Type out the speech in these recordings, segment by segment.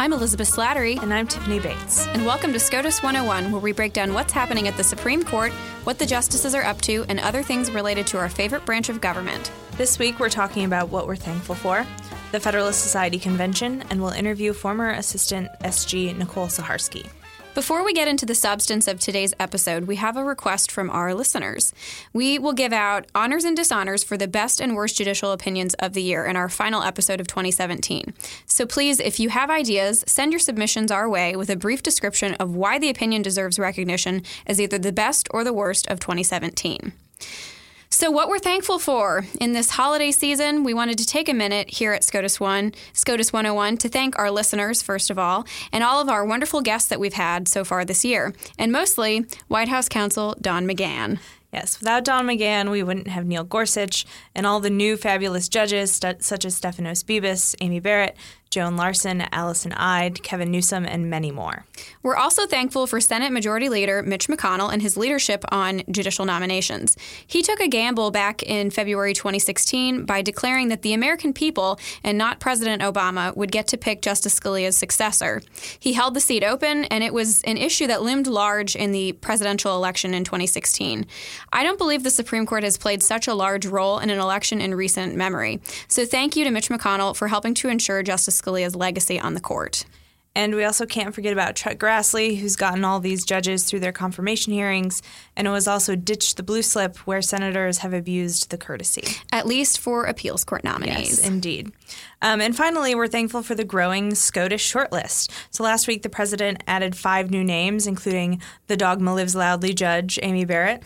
I'm Elizabeth Slattery. And I'm Tiffany Bates. And welcome to SCOTUS 101, where we break down what's happening at the Supreme Court, what the justices are up to, and other things related to our favorite branch of government. This week, we're talking about what we're thankful for, the Federalist Society Convention, and we'll interview former Assistant SG Nicole Saharsky. Before we get into the substance of today's episode, we have a request from our listeners. We will give out honors and dishonors for the best and worst judicial opinions of the year in our final episode of 2017. So please, if you have ideas, send your submissions our way with a brief description of why the opinion deserves recognition as either the best or the worst of 2017. So, what we're thankful for in this holiday season, we wanted to take a minute here at SCOTUS One, SCOTUS 101, to thank our listeners, first of all, and all of our wonderful guests that we've had so far this year, and mostly White House counsel Don McGahn. Yes, without Don McGahn, we wouldn't have Neil Gorsuch and all the new fabulous judges, st- such as Stephanos Bibas, Amy Barrett, Joan Larsen, Allison Eid, Kevin Newsom, and many more. We're also thankful for Senate Majority Leader Mitch McConnell and his leadership on judicial nominations. He took a gamble back in February 2016 by declaring that the American people and not President Obama would get to pick Justice Scalia's successor. He held the seat open, and it was an issue that loomed large in the presidential election in 2016. I don't believe the Supreme Court has played such a large role in an election in recent memory. So thank you to Mitch McConnell for helping to ensure Justice Scalia's legacy on the court. And we also can't forget about Chuck Grassley, who's gotten all these judges through their confirmation hearings, and who has also ditched the blue slip where senators have abused the courtesy. At least for appeals court nominees. Yes, indeed. Um, and finally, we're thankful for the growing SCOTUS shortlist. So last week, the president added five new names, including the Dogma Lives Loudly judge Amy Barrett,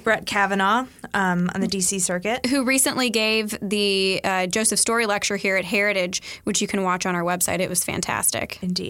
Brett Kavanaugh um, on the D.C. Circuit, who recently gave the uh, Joseph Story lecture here at Heritage, which you can watch on our website. It was fantastic. Indeed.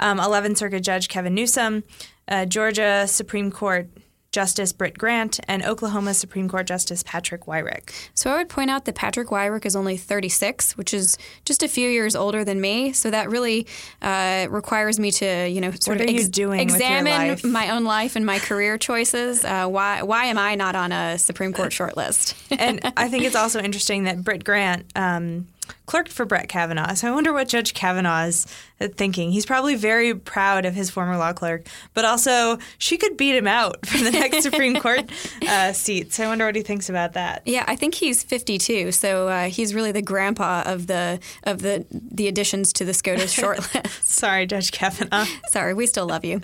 Um, 11th Circuit Judge Kevin Newsom, uh, Georgia Supreme Court Justice Britt Grant and Oklahoma Supreme Court Justice Patrick Wyrick. So I would point out that Patrick Wyrick is only 36, which is just a few years older than me. So that really uh, requires me to, you know, sort what of ex- examine my own life and my career choices. Uh, why why am I not on a Supreme Court shortlist? and I think it's also interesting that Britt Grant. Um, clerked for Brett Kavanaugh. So I wonder what Judge Kavanaugh is thinking. He's probably very proud of his former law clerk, but also she could beat him out for the next Supreme Court uh, seat. So I wonder what he thinks about that. Yeah, I think he's 52, so uh, he's really the grandpa of the of the the additions to the SCOTUS shortlist. Sorry, Judge Kavanaugh. Sorry, we still love you.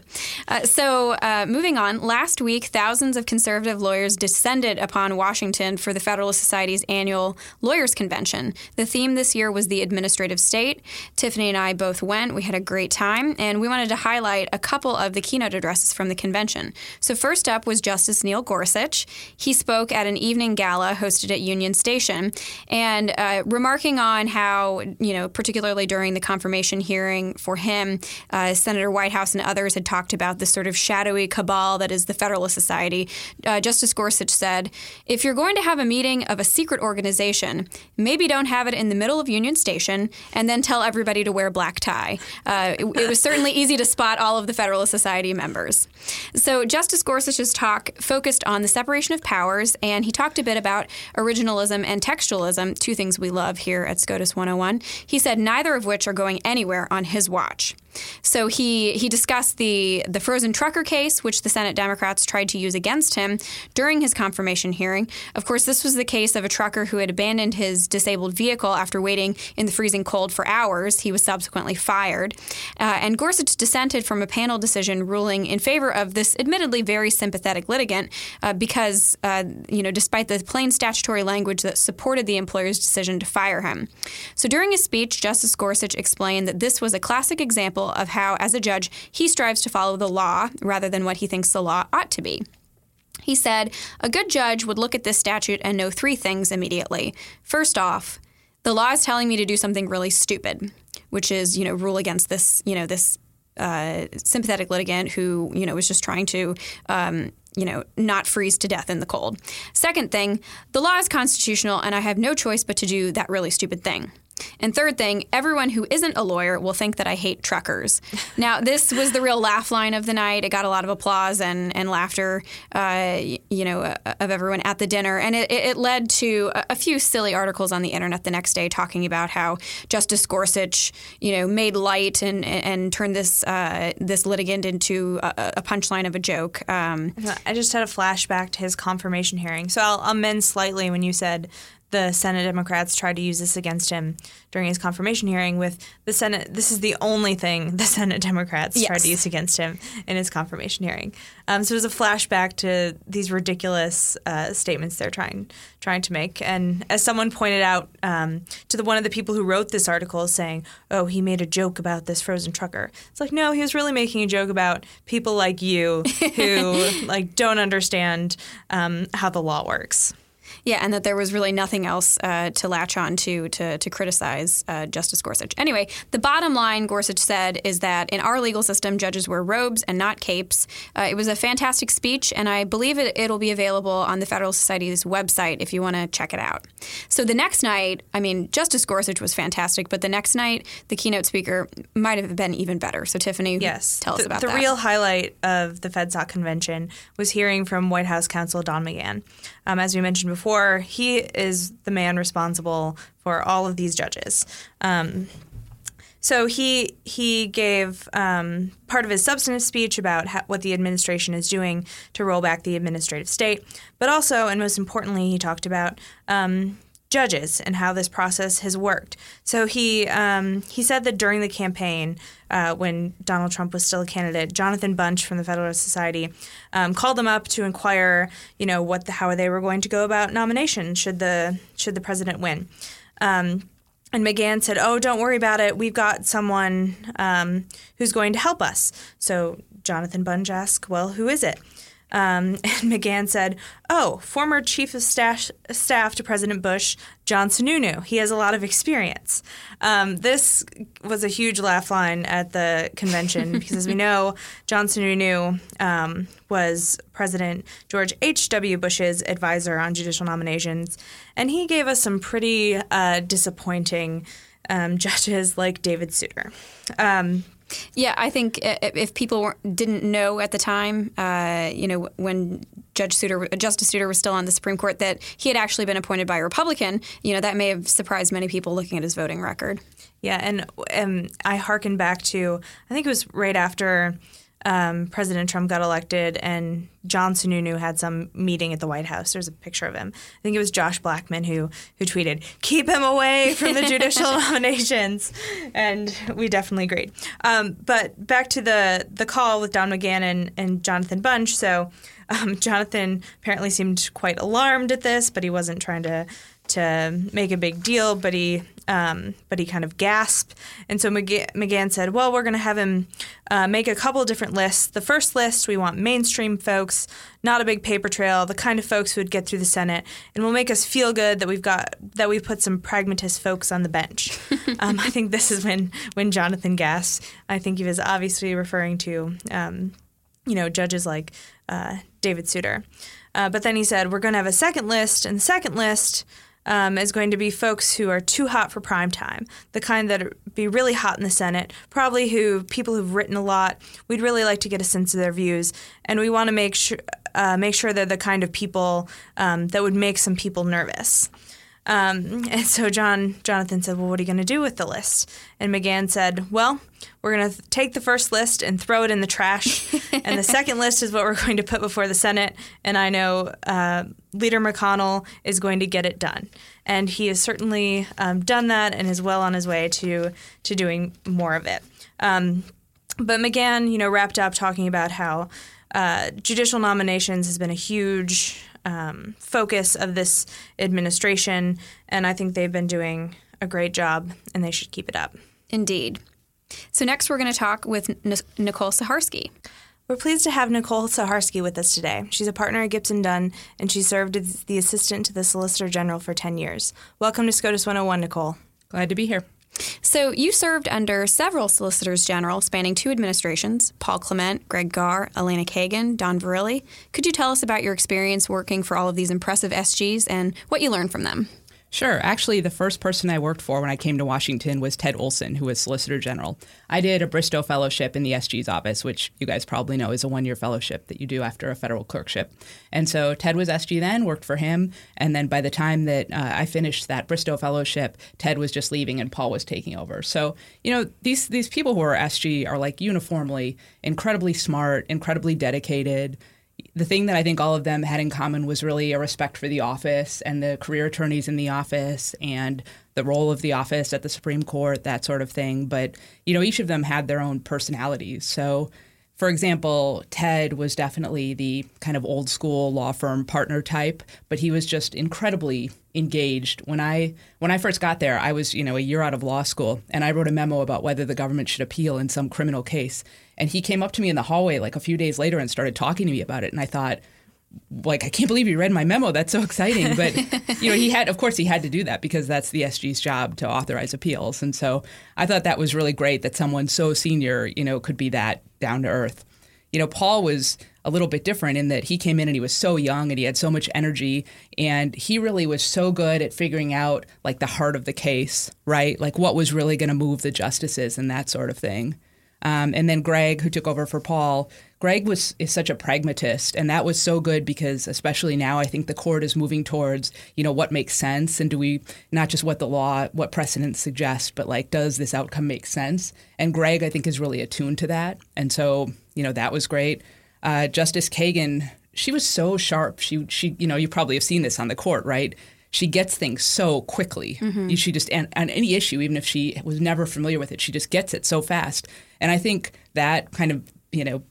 Uh, so uh, moving on, last week thousands of conservative lawyers descended upon Washington for the Federalist Society's annual Lawyers Convention. The theme this year was the administrative state. Tiffany and I both went. We had a great time, and we wanted to highlight a couple of the keynote addresses from the convention. So, first up was Justice Neil Gorsuch. He spoke at an evening gala hosted at Union Station and uh, remarking on how, you know, particularly during the confirmation hearing for him, uh, Senator Whitehouse and others had talked about this sort of shadowy cabal that is the Federalist Society. Uh, Justice Gorsuch said, if you're going to have a meeting of a secret organization, maybe don't have it in the middle of Union Station and then tell everybody to wear black tie. Uh, it, it, was certainly easy to spot all of the Federalist Society members. So Justice Gorsuch's talk focused on the separation of powers, and he talked a bit about originalism and textualism, two things we love here at SCOTUS 101. He said neither of which are going anywhere on his watch. So he he discussed the the frozen trucker case, which the Senate Democrats tried to use against him during his confirmation hearing. Of course, this was the case of a trucker who had abandoned his disabled vehicle after waiting in the freezing cold for hours. He was subsequently fired, uh, and Gorsuch dissented from a panel decision ruling in favor of this admittedly very sympathetic litigant uh, because uh, you know despite the plain statutory language that supported the employer's decision to fire him. So during his speech, Justice Gorsuch explained that this was a classic example example of how, as a judge, he strives to follow the law rather than what he thinks the law ought to be. He said, A good judge would look at this statute and know three things immediately. First off, the law is telling me to do something really stupid, which is, you know, rule against this, you know, this uh, sympathetic litigant who, you know, was just trying to, um, you know, not freeze to death in the cold. Second thing, the law is constitutional and I have no choice but to do that really stupid thing. And third thing, everyone who isn't a lawyer will think that I hate truckers. now, this was the real laugh line of the night. It got a lot of applause and, and laughter, uh, you know, uh, of everyone at the dinner. And it, it led to a, a few silly articles on the internet the next day talking about how Justice Gorsuch, you know, made light and, and turned this, uh, this litigant into a, a punchline of a joke. Um, I just had a flashback to his confirmation hearing. So I'll amend slightly when you said the Senate Democrats tried to use this against him during his confirmation hearing with the Senate. This is the only thing the Senate Democrats yes. tried to use against him in his confirmation hearing. Um, so it was a flashback to these ridiculous uh, statements they're trying trying to make. And as someone pointed out um, to the one of the people who wrote this article, saying, "Oh, he made a joke about this frozen trucker." It's like, no, he was really making a joke about people like you who like don't understand um, how the law works. Yeah, and that there was really nothing else uh, to latch on to to, to criticize uh, Justice Gorsuch. Anyway, the bottom line, Gorsuch said, is that in our legal system, judges wear robes and not capes. Uh, it was a fantastic speech, and I believe it, it'll be available on the Federal Society's website if you want to check it out. So the next night, I mean, Justice Gorsuch was fantastic, but the next night, the keynote speaker might have been even better. So, Tiffany, yes, tell us about the that. The real highlight of the FedSoc convention was hearing from White House counsel Don McGahn. Um, as we mentioned before, he is the man responsible for all of these judges. Um, so he he gave um, part of his substantive speech about what the administration is doing to roll back the administrative state, but also, and most importantly, he talked about um, judges and how this process has worked. So he um, he said that during the campaign, uh, when Donald Trump was still a candidate, Jonathan Bunch from the Federalist Society um, called them up to inquire, you know, what the, how they were going to go about nomination should the should the president win. Um, and McGahn said, "Oh, don't worry about it. We've got someone um, who's going to help us." So Jonathan Bunch asked, "Well, who is it?" Um, and McGahn said, Oh, former chief of staff, staff to President Bush, John Sununu. He has a lot of experience. Um, this was a huge laugh line at the convention because, as we know, John Sununu um, was President George H.W. Bush's advisor on judicial nominations, and he gave us some pretty uh, disappointing um, judges like David Souter. Um, yeah, I think if people didn't know at the time, uh, you know, when Judge Souter, Justice Souter was still on the Supreme Court, that he had actually been appointed by a Republican, you know, that may have surprised many people looking at his voting record. Yeah, and, and I hearken back to, I think it was right after um, President Trump got elected and John Sununu had some meeting at the White House. There's a picture of him. I think it was Josh Blackman who who tweeted, "Keep him away from the judicial nominations," and we definitely agreed. Um, but back to the the call with Don McGahn and, and Jonathan Bunch. So um, Jonathan apparently seemed quite alarmed at this, but he wasn't trying to to make a big deal, but he um, but he kind of gasped. And so McGahn said, "Well, we're going to have him uh, make a couple different lists. The first list, we want mainstream folks, not a big paper trail, the kind of folks who would get through the Senate, and will make us feel good that we've got that we put some pragmatist folks on the bench." um, I think this is when when Jonathan gasped. I think he was obviously referring to, um, you know, judges like uh, David Souter. Uh, but then he said, "We're going to have a second list, and the second list." Um, is going to be folks who are too hot for prime time, the kind that be really hot in the Senate, probably who people who've written a lot. We'd really like to get a sense of their views, and we want to make sure uh, make sure they're the kind of people um, that would make some people nervous. Um, and so John Jonathan said, "Well, what are you going to do with the list?" And McGahn said, "Well, we're going to take the first list and throw it in the trash, and the second list is what we're going to put before the Senate. And I know uh, Leader McConnell is going to get it done, and he has certainly um, done that and is well on his way to to doing more of it." Um, but McGahn, you know, wrapped up talking about how uh, judicial nominations has been a huge um, focus of this administration, and I think they've been doing a great job, and they should keep it up. Indeed. So next, we're going to talk with N- Nicole Saharsky. We're pleased to have Nicole Saharsky with us today. She's a partner at Gibson Dunn, and she served as the assistant to the Solicitor General for 10 years. Welcome to SCOTUS 101, Nicole. Glad to be here. So, you served under several solicitors general spanning two administrations Paul Clement, Greg Garre, Elena Kagan, Don Verrilli. Could you tell us about your experience working for all of these impressive SGs and what you learned from them? Sure. Actually, the first person I worked for when I came to Washington was Ted Olson, who was Solicitor General. I did a Bristow Fellowship in the SG's office, which you guys probably know is a one year fellowship that you do after a federal clerkship. And so Ted was SG then, worked for him. And then by the time that uh, I finished that Bristow Fellowship, Ted was just leaving and Paul was taking over. So, you know, these, these people who are SG are like uniformly incredibly smart, incredibly dedicated the thing that I think all of them had in common was really a respect for the office and the career attorneys in the office and the role of the office at the Supreme Court, that sort of thing. But, you know, each of them had their own personalities. So, for example, Ted was definitely the kind of old school law firm partner type, but he was just incredibly engaged. When I when I first got there, I was, you know, a year out of law school and I wrote a memo about whether the government should appeal in some criminal case. And he came up to me in the hallway like a few days later and started talking to me about it and I thought like I can't believe you read my memo. That's so exciting. But you know, he had of course he had to do that because that's the SG's job to authorize appeals. And so I thought that was really great that someone so senior, you know, could be that down to earth. You know, Paul was a little bit different in that he came in and he was so young and he had so much energy and he really was so good at figuring out like the heart of the case, right? Like what was really going to move the justices and that sort of thing. Um, and then Greg, who took over for Paul, Greg was is such a pragmatist, and that was so good because, especially now, I think the court is moving towards you know what makes sense, and do we not just what the law, what precedents suggest, but like does this outcome make sense? And Greg, I think, is really attuned to that, and so you know that was great. Uh, Justice Kagan, she was so sharp. She she you know you probably have seen this on the court, right? she gets things so quickly. Mm-hmm. She just and on any issue, even if she was never familiar with it, she just gets it so fast. And I think that kind of you know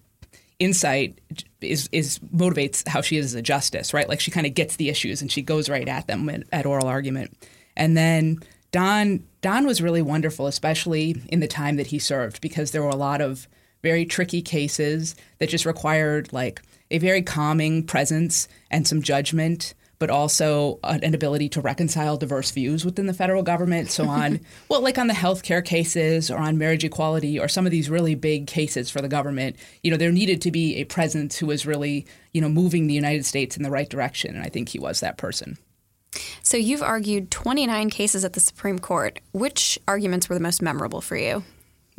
insight is is motivates how she is as a justice, right? Like she kind of gets the issues and she goes right at them at, at oral argument. And then Don Don was really wonderful, especially in the time that he served, because there were a lot of very tricky cases that just required like a very calming presence and some judgment but also an ability to reconcile diverse views within the federal government. So on, well, like on the healthcare cases or on marriage equality or some of these really big cases for the government, you know, there needed to be a presence who was really, you know, moving the United States in the right direction, and I think he was that person. So you've argued 29 cases at the Supreme Court. Which arguments were the most memorable for you?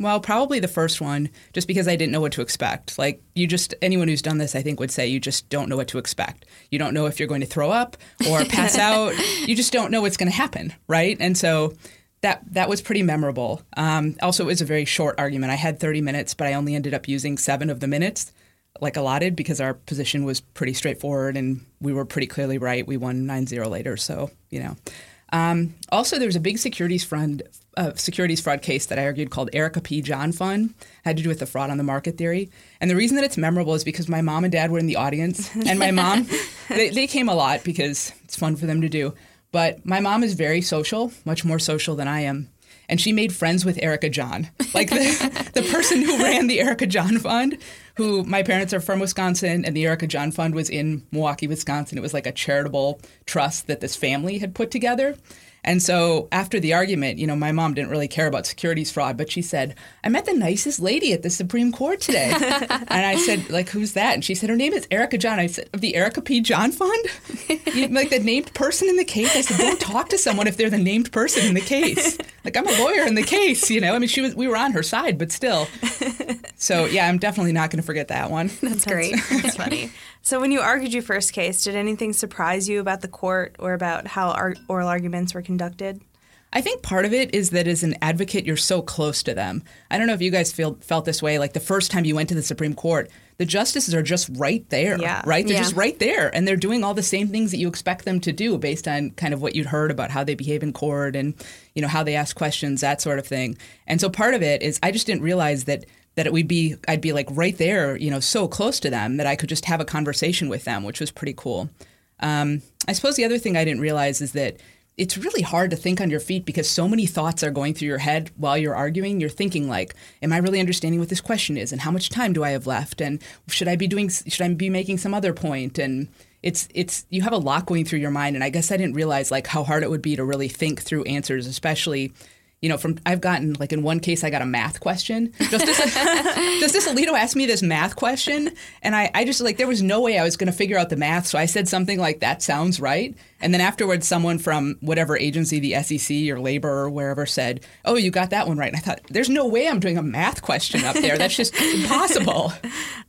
Well, probably the first one, just because I didn't know what to expect. Like, you just, anyone who's done this, I think, would say you just don't know what to expect. You don't know if you're going to throw up or pass out. You just don't know what's going to happen, right? And so that that was pretty memorable. Um, also, it was a very short argument. I had 30 minutes, but I only ended up using seven of the minutes, like allotted, because our position was pretty straightforward and we were pretty clearly right. We won 9 0 later, so, you know. Um, also, there was a big securities fraud, uh, securities fraud case that I argued called Erica P. John Fund. Had to do with the fraud on the market theory. And the reason that it's memorable is because my mom and dad were in the audience, and my mom, they, they came a lot because it's fun for them to do. But my mom is very social, much more social than I am and she made friends with Erica John, like the, the person who ran the Erica John Fund. Who my parents are from Wisconsin, and the Erica John Fund was in Milwaukee, Wisconsin. It was like a charitable trust that this family had put together. And so after the argument, you know, my mom didn't really care about securities fraud, but she said, I met the nicest lady at the Supreme Court today. and I said, like, who's that? And she said, her name is Erica John. I said, of the Erica P. John Fund? like the named person in the case? I said, don't talk to someone if they're the named person in the case. Like, I'm a lawyer in the case, you know? I mean, she was, we were on her side, but still. So, yeah, I'm definitely not going to forget that one. That's great. That's funny. So, when you argued your first case, did anything surprise you about the court or about how ar- oral arguments were conducted? I think part of it is that as an advocate, you're so close to them. I don't know if you guys feel felt this way. Like the first time you went to the Supreme Court, the justices are just right there, yeah. right? They're yeah. just right there, and they're doing all the same things that you expect them to do based on kind of what you'd heard about how they behave in court and you know how they ask questions, that sort of thing. And so part of it is I just didn't realize that that it would be I'd be like right there, you know, so close to them that I could just have a conversation with them, which was pretty cool. Um, I suppose the other thing I didn't realize is that it's really hard to think on your feet because so many thoughts are going through your head while you're arguing. You're thinking like, "Am I really understanding what this question is? And how much time do I have left? And should I be doing? Should I be making some other point?" And it's it's you have a lot going through your mind. And I guess I didn't realize like how hard it would be to really think through answers, especially you know, from I've gotten like in one case I got a math question. Justice Justice Alito asked me this math question, and I, I just like there was no way I was going to figure out the math, so I said something like that sounds right, and then afterwards someone from whatever agency, the SEC or labor or wherever, said, "Oh, you got that one right." And I thought, "There's no way I'm doing a math question up there. That's just impossible."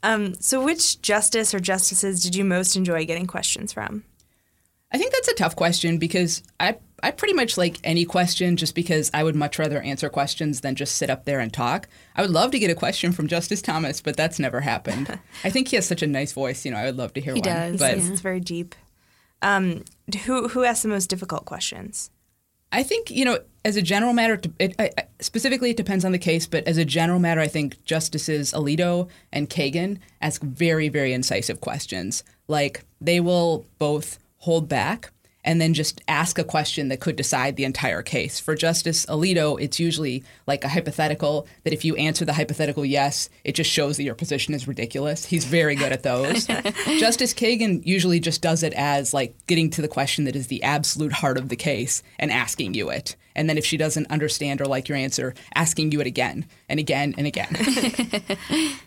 Um, so, which justice or justices did you most enjoy getting questions from? I think that's a tough question because I I pretty much like any question just because I would much rather answer questions than just sit up there and talk. I would love to get a question from Justice Thomas, but that's never happened. I think he has such a nice voice. You know, I would love to hear He one. He does, but It's very deep. Um, who who asks the most difficult questions? I think you know, as a general matter, it, I, I- specifically it depends on the case, but as a general matter, I think Justices Alito and Kagan ask very, very incisive questions. Like they will both hold back and then just ask a question that could decide the entire case. For Justice Alito, it's usually like a hypothetical that if you answer the hypothetical yes, it just shows that your position is ridiculous. He's very good at those. Justice Kagan usually just does it as like getting to the question that is the absolute heart of the case and asking you it. And then if she doesn't understand or like your answer, asking you it again and again and again.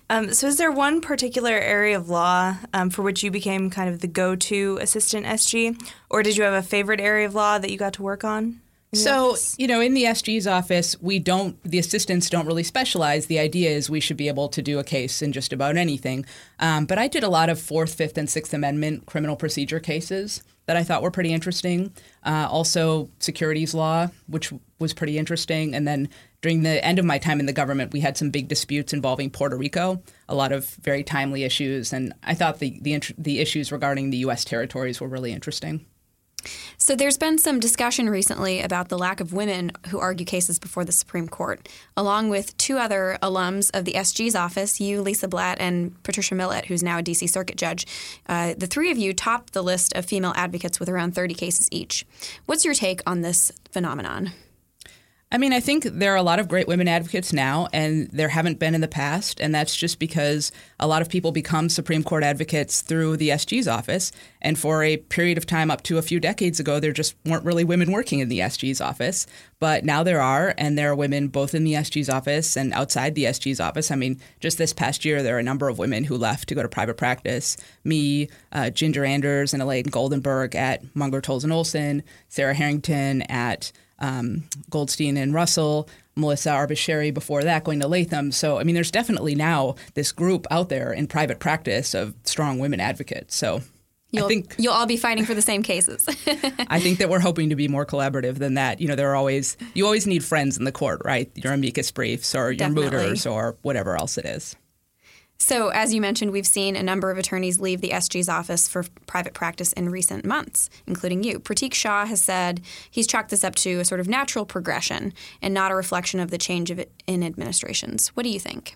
Um, so, is there one particular area of law um, for which you became kind of the go-to assistant SG, or did you have a favorite area of law that you got to work on? So, office? you know, in the SG's office, we don't, the assistants don't really specialize. The idea is we should be able to do a case in just about anything. Um, but I did a lot of Fourth, Fifth, and Sixth Amendment criminal procedure cases that I thought were pretty interesting. Uh, also, securities law, which was pretty interesting. And then during the end of my time in the government, we had some big disputes involving Puerto Rico, a lot of very timely issues. And I thought the, the, the issues regarding the U.S. territories were really interesting. So there's been some discussion recently about the lack of women who argue cases before the Supreme Court. Along with two other alums of the SG's office, you, Lisa Blatt, and Patricia Millett, who's now a D.C. Circuit Judge, uh, the three of you topped the list of female advocates with around 30 cases each. What's your take on this phenomenon? I mean, I think there are a lot of great women advocates now, and there haven't been in the past. And that's just because a lot of people become Supreme Court advocates through the SG's office. And for a period of time up to a few decades ago, there just weren't really women working in the SG's office. But now there are, and there are women both in the SG's office and outside the SG's office. I mean, just this past year, there are a number of women who left to go to private practice. Me, uh, Ginger Anders, and Elaine Goldenberg at Munger, Tolles Olson, Sarah Harrington at um, Goldstein and Russell, Melissa Arbus Sherry before that, going to Latham. So, I mean, there's definitely now this group out there in private practice of strong women advocates. So, You'll, I think you'll all be fighting for the same cases. I think that we're hoping to be more collaborative than that. You know, there are always you always need friends in the court, right? Your amicus briefs or your Definitely. mooters or whatever else it is. So, as you mentioned, we've seen a number of attorneys leave the SG's office for private practice in recent months, including you. Pratik Shah has said he's chalked this up to a sort of natural progression and not a reflection of the change of in administrations. What do you think?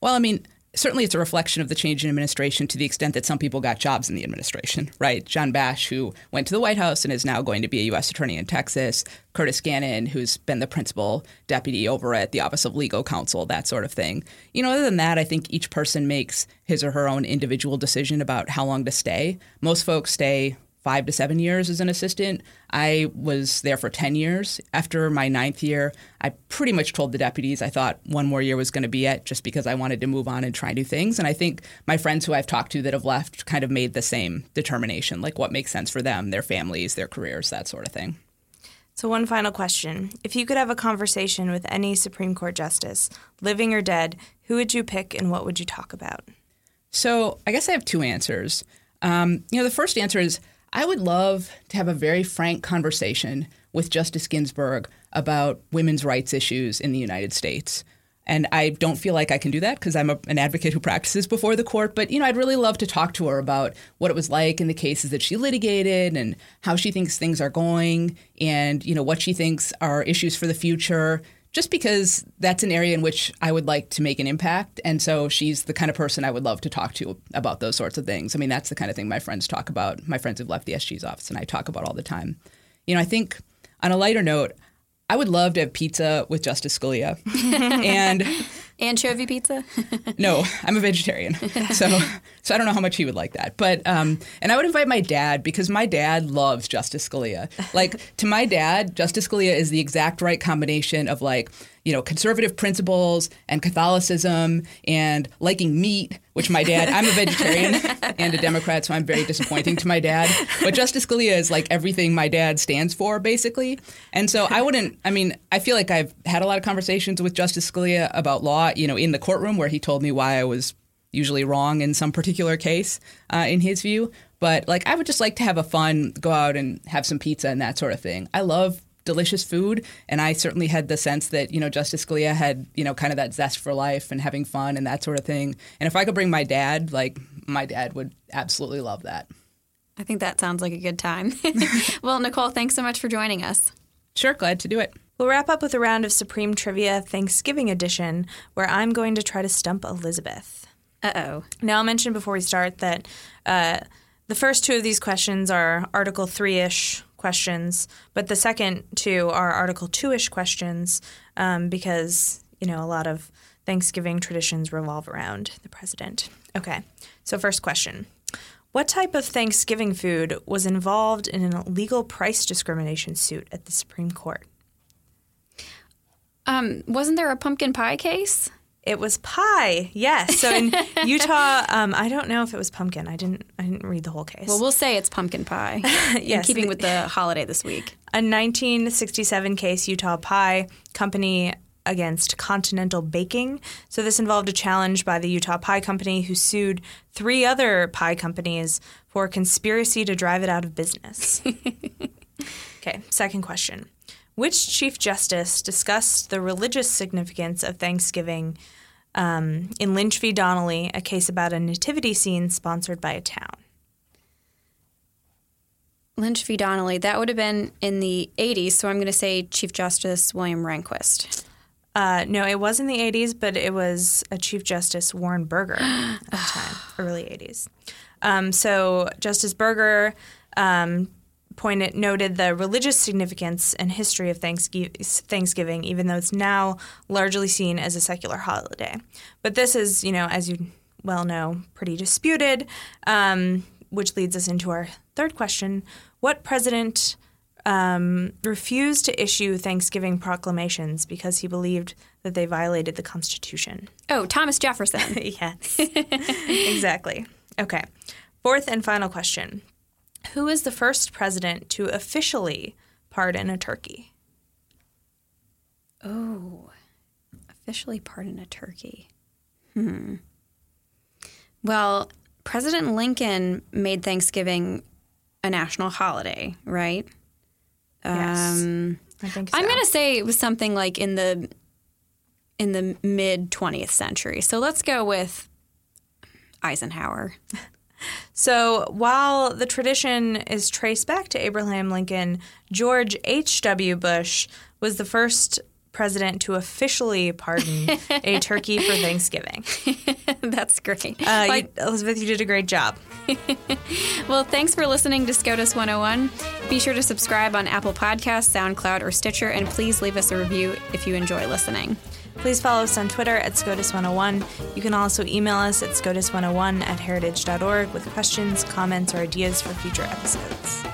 Well, I mean, certainly it's a reflection of the change in administration to the extent that some people got jobs in the administration, right? John Bash, who went to the White House and is now going to be a U.S. attorney in Texas, Curtis Gannon, who's been the principal deputy over at the Office of Legal Counsel, that sort of thing. You know, other than that, I think each person makes his or her own individual decision about how long to stay. Most folks stay five to seven years as an assistant. I was there for 10 years. After my ninth year, I pretty much told the deputies I thought one more year was going to be it just because I wanted to move on and try new things. And I think my friends who I've talked to that have left kind of made the same determination like what makes sense for them, their families, their careers, that sort of thing. So, one final question. If you could have a conversation with any Supreme Court justice, living or dead, who would you pick and what would you talk about? So I guess I have two answers. Um, you know, the first answer is I would love to have a very frank conversation with Justice Ginsburg about women's rights issues in the United States. And I don't feel like I can do that because I'm a, an advocate who practices before the court. But you know, I'd really love to talk to her about what it was like in the cases that she litigated and how she thinks things are going, and you know what she thinks are issues for the future just because that's an area in which I would like to make an impact. And so she's the kind of person I would love to talk to about those sorts of things. I mean, that's the kind of thing my friends talk about. My friends who've left the SG's office and I talk about all the time. You know, I think on a lighter note, I would love to have pizza with Justice Scalia. and Anchovy pizza? no, I'm a vegetarian, so so I don't know how much he would like that. But um, and I would invite my dad because my dad loves Justice Scalia. Like to my dad, Justice Scalia is the exact right combination of like you know conservative principles and Catholicism and liking meat. Which my dad, I'm a vegetarian and a Democrat, so I'm very disappointing to my dad. But Justice Scalia is like everything my dad stands for, basically. And so I wouldn't. I mean, I feel like I've had a lot of conversations with Justice Scalia about law. You know, in the courtroom where he told me why I was usually wrong in some particular case, uh, in his view. But like, I would just like to have a fun, go out and have some pizza and that sort of thing. I love delicious food, and I certainly had the sense that you know Justice Scalia had you know kind of that zest for life and having fun and that sort of thing. And if I could bring my dad, like my dad would absolutely love that. I think that sounds like a good time. well, Nicole, thanks so much for joining us. Sure, glad to do it. We'll wrap up with a round of Supreme Trivia Thanksgiving edition, where I'm going to try to stump Elizabeth. Uh oh. Now, I'll mention before we start that uh, the first two of these questions are Article 3 ish questions, but the second two are Article 2 ish questions um, because, you know, a lot of Thanksgiving traditions revolve around the president. Okay, so first question. What type of Thanksgiving food was involved in an illegal price discrimination suit at the Supreme Court? Um, wasn't there a pumpkin pie case? It was pie. Yes. So in Utah, um, I don't know if it was pumpkin. I didn't. I didn't read the whole case. Well, we'll say it's pumpkin pie. yes. In keeping with the holiday this week. A 1967 case, Utah Pie Company against Continental Baking. So this involved a challenge by the Utah Pie Company, who sued three other pie companies for conspiracy to drive it out of business. okay. Second question. Which Chief Justice discussed the religious significance of Thanksgiving um, in Lynch v. Donnelly, a case about a nativity scene sponsored by a town? Lynch v. Donnelly, that would have been in the 80s, so I'm going to say Chief Justice William Rehnquist. Uh, no, it was in the 80s, but it was a Chief Justice Warren Burger at the time, early 80s. Um, so Justice Burger um, pointed noted the religious significance and history of Thanksgiving, even though it's now largely seen as a secular holiday. But this is, you know, as you well know, pretty disputed, um, which leads us into our third question: What president um, refused to issue Thanksgiving proclamations because he believed that they violated the Constitution? Oh, Thomas Jefferson. yes, exactly. Okay. Fourth and final question. Who is the first president to officially pardon a turkey? Oh, officially pardon a turkey. Hmm. Well, President Lincoln made Thanksgiving a national holiday, right? Yes, um, I think so. I'm going to say it was something like in the in the mid 20th century. So let's go with Eisenhower. So while the tradition is traced back to Abraham Lincoln, George H.W. Bush was the first president to officially pardon a turkey for Thanksgiving. That's great. Uh, you, Elizabeth, you did a great job. well, thanks for listening to SCOTUS 101. Be sure to subscribe on Apple Podcasts, SoundCloud, or Stitcher, and please leave us a review if you enjoy listening. Please follow us on Twitter at SCOTUS101. You can also email us at SCOTUS101 at heritage.org with questions, comments, or ideas for future episodes.